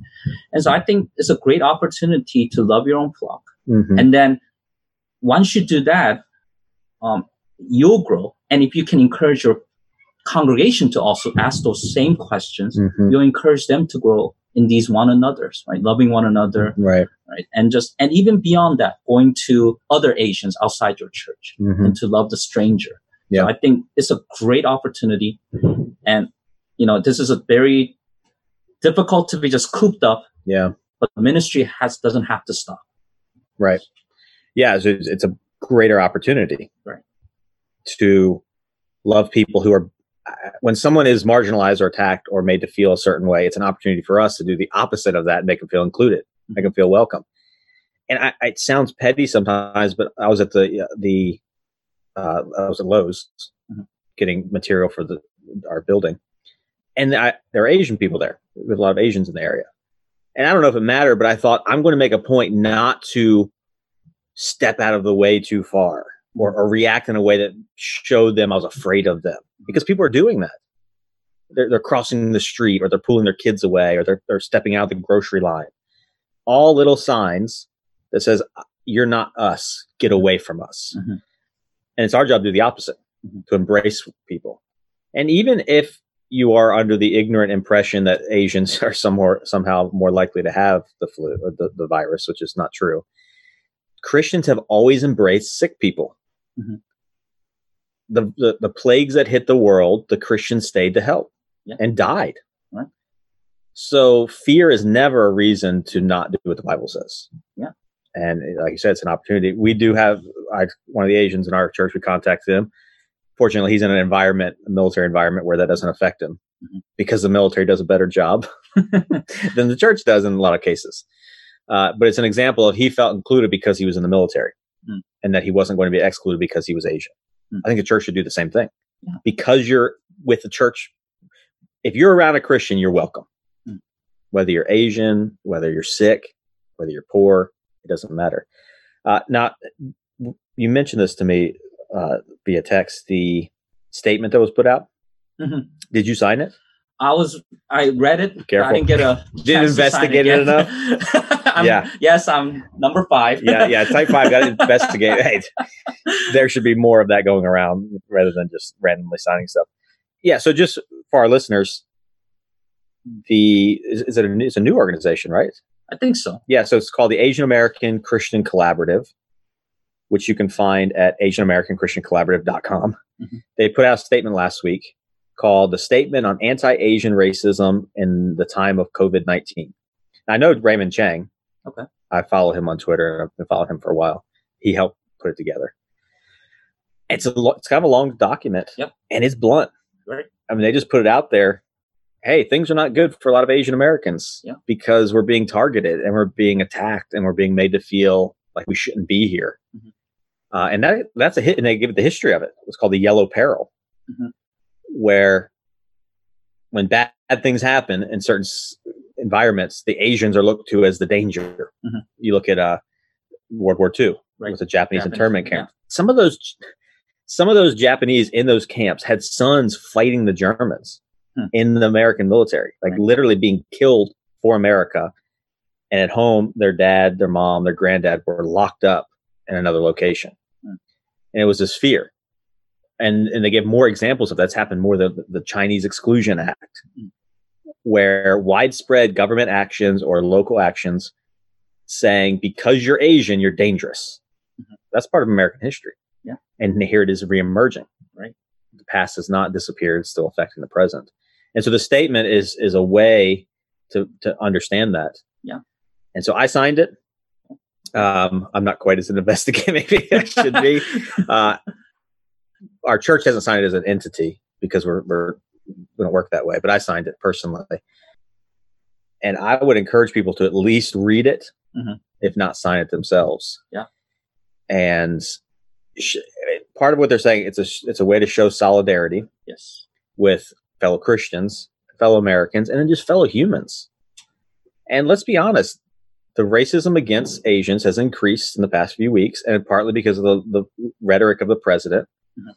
And so I think it's a great opportunity to love your own flock. Mhm. And then once you do that, um, you'll grow. And if you can encourage your congregation to also ask those same questions, Mhm. you'll encourage them to grow in these one another's, right? Loving one another, Right. right? And just, and even beyond that, going to other Asians outside your church Mhm. and to love the stranger. Yeah. So I think it's a great opportunity. And, you know, this is a very difficult to be just cooped up, Yeah. but the ministry has, doesn't have to stop. Right. Yeah. It's, it's a greater opportunity. Right. To love people who are, when someone is marginalized or attacked or made to feel a certain way, it's an opportunity for us to do the opposite of that and make them feel included, make them feel welcome. And I, it sounds petty sometimes, but I was at the, the, uh, I was at Lowe's Mhm. getting material for the, our building. And I, there are Asian people there with a lot of Asians in the area. And I don't know if it mattered, but I thought I'm going to make a point not to step out of the way too far or, or react in a way that showed them I was afraid of them because people are doing that. They're, they're crossing the street or they're pulling their kids away or they're, they're stepping out of the grocery line. All little signs that says, you're not us. Get away from us. Mhm. And it's our job to do the opposite, Mhm. to embrace people. And even if you are under the ignorant impression that Asians are somewhere, somehow more likely to have the flu or the, the virus, which is not true. Christians have always embraced sick people. Mhm. The, the the plagues that hit the world, the Christians stayed to help Yeah. and died. Right. So fear is never a reason to not do what the Bible says. Yeah. And uh, like you said, it's an opportunity. We do have I, one of the Asians in our church. We contacted him. Fortunately, he's in an environment, a military environment, where that doesn't affect him Mhm. because the military does a better job than the church does in a lot of cases. Uh, but it's an example of he felt included because he was in the military Mm. and that he wasn't going to be excluded because he was Asian. Mm. I think the church should do the same thing Yeah. because you're with the church. If you're around a Christian, you're welcome. Mm. Whether you're Asian, whether you're sick, whether you're poor, it doesn't matter. Uh, now, you mentioned this to me uh, via text, the statement that was put out Mhm. Did you sign it? I was I read it. Careful. I didn't get a Didn't chance to sign investigate it yet. I'm- Yeah. Yes, I'm number five. Yeah, yeah. Type five got to investigate. Hey, there should be more of that going around rather than just randomly signing stuff. Yeah. So just for our listeners, the is, is it a, it's a new organization, right? I think so. Yeah, so it's called the Asian American Christian Collaborative, which you can find at AsianAmericanChristianCollaborative.com. Mhm. They put out a statement last week called the Statement on Anti-Asian Racism in the Time of COVID-19. I know Raymond Chang. Okay. I follow him on Twitter. and I've been following him for a while. He helped put it together. It's a lo- it's kind of a long document. Yep. And it's blunt. Right. I mean, they just put it out there. Hey, things are not good for a lot of Asian Americans because we're being targeted and we're being attacked and we're being made to feel like we shouldn't be here. Mhm. Uh, and that that's a hit. And they give it the history of it. It's called the Yellow Peril, Mhm. where when bad things happen in certain s- environments, the Asians are looked to as the danger. Mhm. You look at uh, World War II Right. with the Japanese, Japanese, internment yeah. camp. Some of those, some of those Japanese in those camps had sons fighting the Germans Hmm. in the American military, like Right. literally being killed for America. And at home, their dad, their mom, their granddad were locked up in another location. And it was this fear. And and they give more examples of that's happened more than the Chinese Exclusion Act, where widespread government actions or local actions saying because you're Asian, you're dangerous. Mhm. That's part of American history. Yeah. And here it is reemerging. Right. The past has not disappeared, it's still affecting the present. And so the statement is is a way to to understand that. Yeah. And so I signed it. Um, I'm not quite as an investigator maybe I should be. Uh, our church hasn't signed it as an entity because we're we're we don't work that way, but I signed it personally. And I would encourage people to at least read it, Mhm. if not sign it themselves. Yeah. And sh- part of what they're saying it's a it's a way to show solidarity yes. with fellow Christians, fellow Americans, and then just fellow humans. And let's be honest, the racism against Asians has increased in the past few weeks, and partly because of the, the rhetoric of the president. Mhm.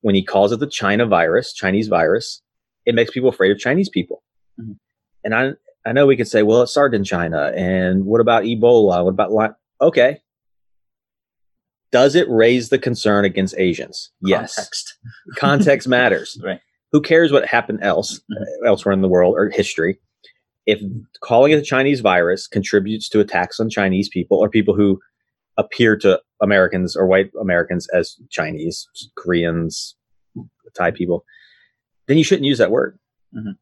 When he calls it the China virus, Chinese virus, it makes people afraid of Chinese people. Mhm. And I I know we could say, well, it started in China, and what about Ebola? What about Lyme? Okay. Does it raise the concern against Asians? Yes Context. context matters. Right. Who cares what happened else Mhm. elsewhere in the world or history? If calling it a Chinese virus contributes to attacks on Chinese people or people who appear to Americans or white Americans as Chinese, Koreans, Thai people, then you shouldn't use that word. Mhm.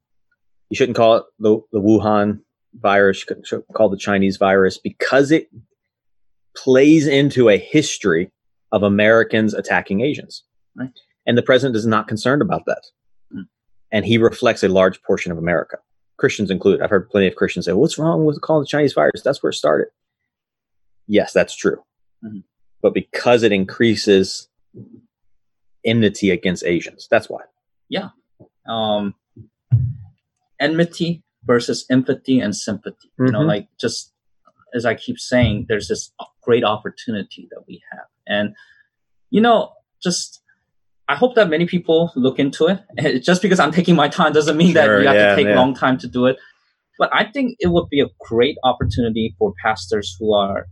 You shouldn't call it the, the Wuhan virus, you call it the Chinese virus because it plays into a history of Americans attacking Asians. Right. And the president is not concerned about that. Mm. And he reflects a large portion of America, Christians included. I've heard plenty of Christians say, What's wrong with calling the Chinese virus? That's where it started. Yes, that's true. Mhm. But because it increases enmity against Asians, that's why. Yeah, um, enmity versus empathy and sympathy. You know, Mhm. like just as I keep saying, there's this great opportunity that we have, and you know, just I hope that many people look into it. Just because I'm taking my time doesn't mean that you have yeah, to take yeah. a long time to do it. But I think it would be a great opportunity for pastors who are,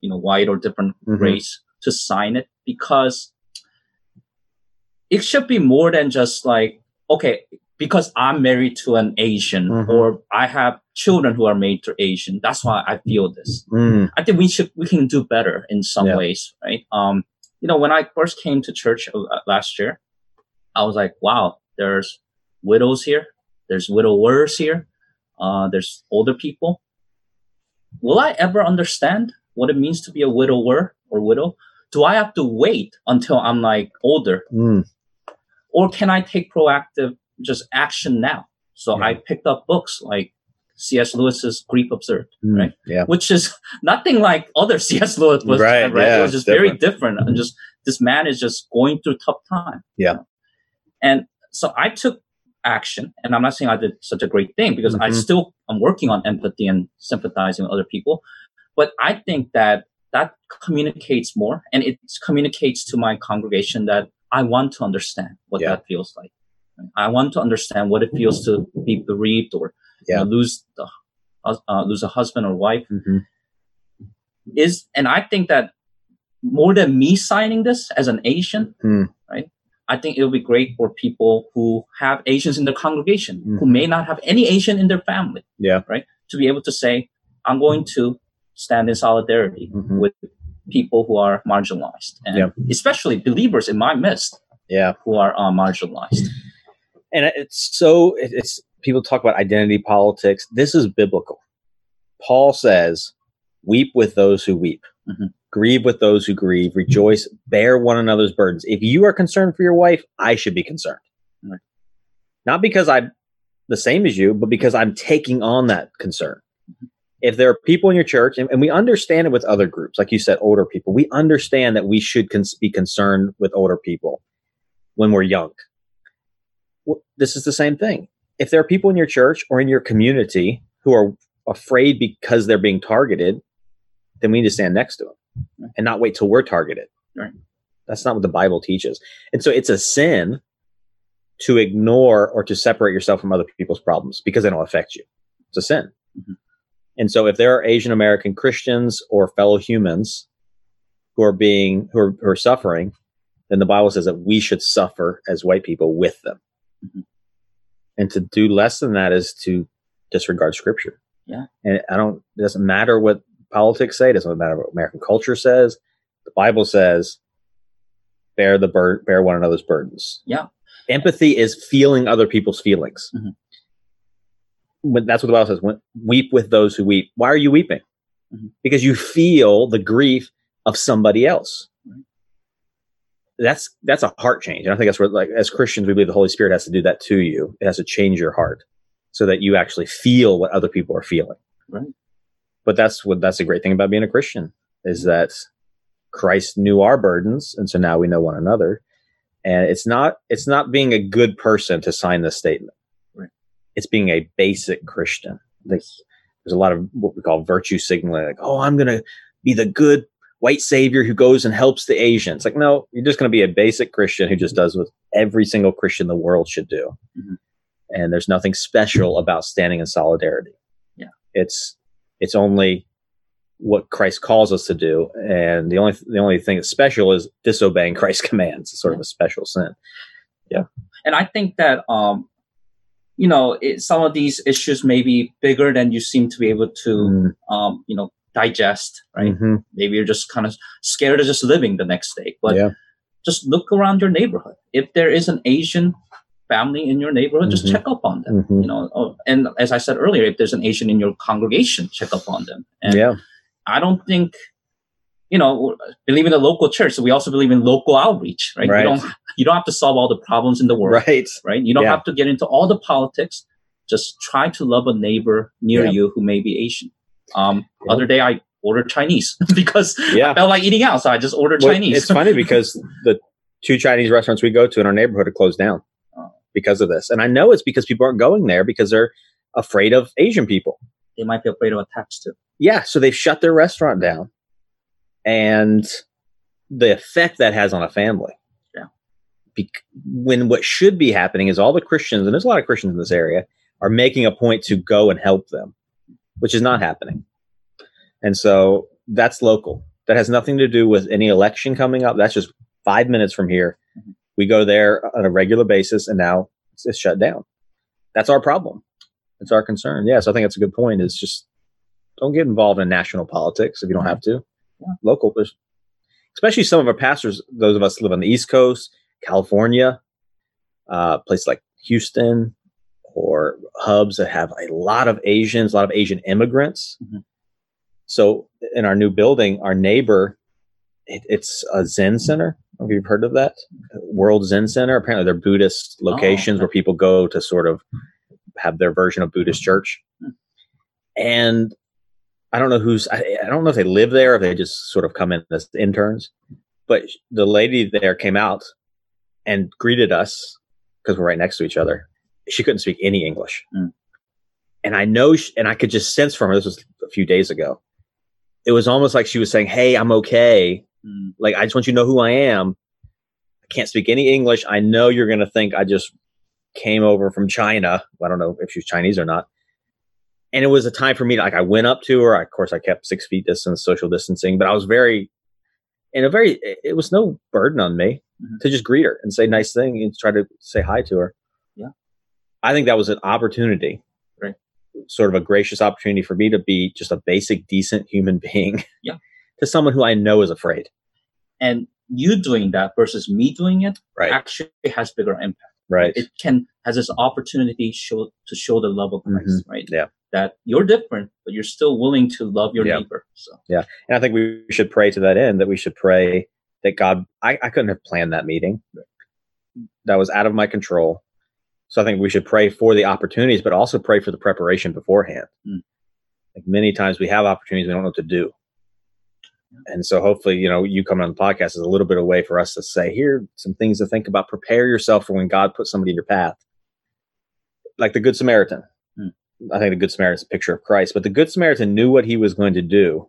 you know, white or different Mhm. race to sign it because it should be more than just like, okay, because I'm married to an Asian Mhm. or I have children who are made to Asian. That's why I feel this. Mm, I think we should we can do better in some Yeah. ways, right? Um, you know, when I first came to church uh, last year, I was like, wow, there's widows here, there's widowers here, uh, there's older people. Will I ever understand what it means to be a widower or widow? Do I have to wait until I'm like older, mm, or can I take proactive just action now? So Yeah. I picked up books like C.S. Lewis's Grief Observed mm, Right. Yeah. which is nothing like other C.S. Lewis was. Right, Right, yeah, it was just it's very different. different, and just this man is just going through tough time. Yeah. and so I took action, and I'm not saying I did such a great thing because I Mhm. still am working on empathy and sympathizing with other people, but I think that that communicates more, and it communicates to my congregation that I want to understand what Yeah. that feels like. I want to understand what it feels to be bereaved or Yeah. you know, lose the uh, lose a husband or wife. Mhm. Is and I think that more than me signing this as an Asian, Hmm. right? I think it would be great for people who have Asians in their congregation who Mhm. may not have any Asian in their family. Yeah. Right. To be able to say, I'm going to stand in solidarity Mhm. with people who are marginalized, and Yeah. especially believers in my midst Yeah. who are uh, marginalized. and it's so it's people talk about identity politics. This is biblical. Paul says weep with those who weep. Mhm. grieve with those who grieve. Rejoice. Bear one another's burdens. If you are concerned for your wife i should be concerned. Right. not because i'm the same as you but because i'm taking on that concern. If there are people in your church and, and we understand it with other groups like you said older people we understand that we should cons- be concerned with older people when we're young. Well, this is the same thing. If there are people in your church or in your community who are afraid because they're being targeted, then we need to stand next to them and not wait till we're targeted. Right. That's not what the Bible teaches. And so it's a sin to ignore or to separate yourself from other people's problems because they don't affect you. It's a sin. Mhm. And so if there are Asian American Christians or fellow humans who are being who are, who are suffering, then the Bible says that we should suffer as white people with them. Mhm. And to do less than that is to disregard scripture. Yeah. And I don't it doesn't matter what politics say, it doesn't matter what American culture says. The Bible says bear the bur- bear one another's burdens. Yeah. Empathy is feeling other people's feelings. Mhm. When, that's what the Bible says. When, weep with those who weep. Why are you weeping? Mhm. Because you feel the grief of somebody else. Right. That's that's a heart change, and I think that's what like as Christians we believe the Holy Spirit has to do that to you. It has to change your heart so that you actually feel what other people are feeling. Right. But that's what that's the great thing about being a Christian is mm-hmm. that Christ knew our burdens, and so now we know one another. And it's not it's not being a good person to sign this statement. Right. It's being a basic Christian. There's, there's a lot of what we call virtue signaling, like, oh, I'm gonna be the good white savior who goes and helps the Asians. Like, no, you're just gonna be a basic Christian who just does what every single Christian in the world should do. Mhm. And there's nothing special about standing in solidarity. Yeah. It's it's only what Christ calls us to do, and the only the only thing that's special is disobeying Christ's commands. It's sort of a special sin. Yeah. And I think that um, you know, it, some of these issues may be bigger than you seem to be able to Mm, um, you know, digest. Right? mhm. Maybe you're just kind of scared of just living the next day, but yeah, just look around your neighborhood. If there is an Asian family in your neighborhood, just Mhm. check up on them. Mhm. You know, oh, and as I said earlier, if there's an Asian in your congregation, check up on them. And yeah, I don't think, you know, believe in the local church. So we also believe in local outreach, right? Right. You don't you don't have to solve all the problems in the world, right. right? You don't Yeah. have to get into all the politics. Just try to love a neighbor near Yeah. you who may be Asian. Um, Yeah. other day I ordered Chinese because Yeah. I felt like eating out, so I just ordered Well, Chinese. It's funny because the two Chinese restaurants we go to in our neighborhood are closed down Oh. because of this, and I know it's because people aren't going there because they're afraid of Asian people. they might be afraid of attacks too. Yeah, so they've shut their restaurant down, and the effect that has on a family. Yeah. Bec- when what should be happening is all the Christians, and there's a lot of Christians in this area, are making a point to go and help them, which is not happening. And so that's local. That has nothing to do with any election coming up. That's just five minutes from here. We go there on a regular basis, and now it's, it's shut down. That's our problem. It's our concern. Yeah, so I think that's a good point. Is just don't get involved in national politics if you don't have to. Yeah. Local, there's, especially some of our pastors. Those of us who live on the East Coast, California, uh, places like Houston, or hubs that have a lot of Asians, a lot of Asian immigrants. Mhm. So in our new building, our neighbor, it, it's a Zen center. Have you heard of that? World Zen Center. Apparently, they're Buddhist locations okay. where people go to sort of have their version of Buddhist church. Hmm. And I don't know who's, I, I don't know if they live there or if they just sort of come in as interns. But the lady there came out and greeted us because we're right next to each other. She couldn't speak any English. Hmm. And I know, she, and I could just sense from her, this was a few days ago. It was almost like she was saying, Hey, I'm okay. Mm, Like, I just want you to know who I am. I can't speak any English. I know you're going to think I just came over from China. I don't know if she was Chinese or not. And it was a time for me to, like, I went up to her. I, Of course, I kept six feet distance, social distancing, but I was very, in a very, it was no burden on me mm-hmm. to just greet her and say nice thing and try to say hi to her. I think that was an opportunity, right? Sort of a gracious opportunity for me to be just a basic, decent human being. Yeah. to someone who I know is afraid. And you doing that versus me doing it right. actually has bigger impact. Right. It can has this opportunity show to show the love of Christ, mm-hmm. right? Yeah. That you're different, but you're still willing to love your yeah. neighbor. So yeah, and I think we should pray to that end. That we should pray that God. I, I couldn't have planned that meeting. That was out of my control. So I think we should pray for the opportunities, but also pray for the preparation beforehand. Mm. Like many times we have opportunities, we don't know what to do. And so hopefully, you know, you coming on the podcast is a little bit of a way for us to say, here some things to think about. Prepare yourself for when God puts somebody in your path. Like the Good Samaritan. Hmm. I think the Good Samaritan is a picture of Christ, but the Good Samaritan knew what he was going to do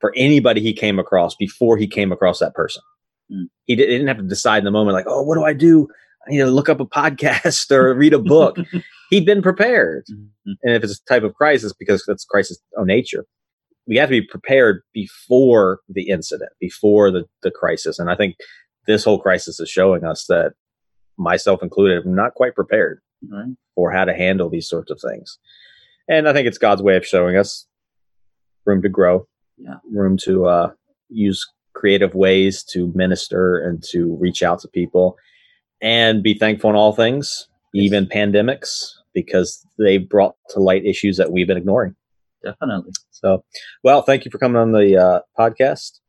for anybody he came across before he came across that person. Hmm. He didn't have to decide in the moment, like, oh, what do I do? I know, look up a podcast or read a book. He'd been prepared. Mm-hmm. And if it's a type of crisis, because that's crisis of nature, we have to be prepared before the incident, before the, the crisis. And I think this whole crisis is showing us that myself included, I'm not quite prepared right. for how to handle these sorts of things. And I think it's God's way of showing us room to grow, yeah. room to uh, use creative ways to minister and to reach out to people and be thankful in all things, even pandemics, because they brought to light issues that we've been ignoring. Definitely. So, well, thank you for coming on the uh, podcast.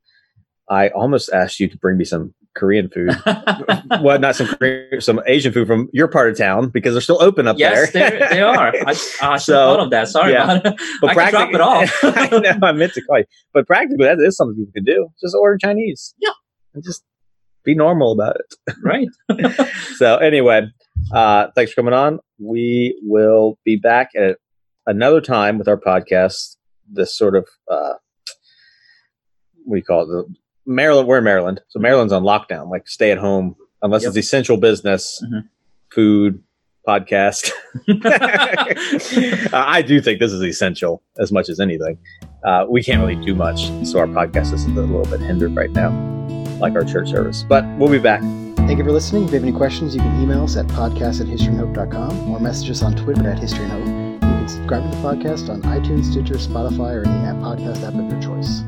I almost asked you to bring me some Korean food. well, not some Korean, some Asian food from your part of town because they're still open up yes, there. Yes, they are. I, I so, thought of that. Sorry yeah. about it. But I drop it off. I know, I meant to call you. But practically, that is something people can do. Just order Chinese. Yeah. And just be normal about it. Right. so, anyway, uh, thanks for coming on. We will be back at another time with our podcast, this sort of uh, what do you call it? The Maryland, we're in Maryland, so Maryland's on lockdown, like stay at home unless yep. it's essential business, mm-hmm. food, podcast. I do think this is essential as much as anything. Uh, we can't really do much, so our podcast is a little bit hindered right now, like our church service. But we'll be back. Thank you for listening. If you have any questions, you can email us at podcast at historyandhope.com or message us on Twitter at historyandhope And You can subscribe to the podcast on iTunes, Stitcher, Spotify, or any app podcast app of your choice.